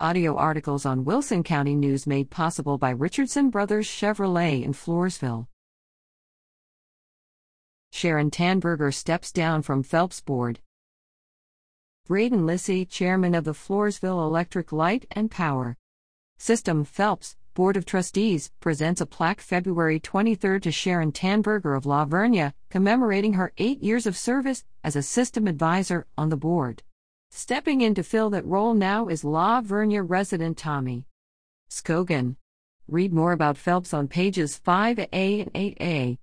Audio articles on Wilson County News made possible by Richardson Brothers Chevrolet in Floresville. Sharon Tanberger steps down from FELPS Board. Braden Lissy, Chairman of the Floresville Electric Light and Power System FELPS, Board of Trustees, presents a plaque February 23 to Sharon Tanberger of La Vernia, commemorating her eight years of service as a system advisor on the board. Stepping in to fill that role now is La Vernia resident Tommy Scogan. Read more about FELPS on pages 5A and 8A.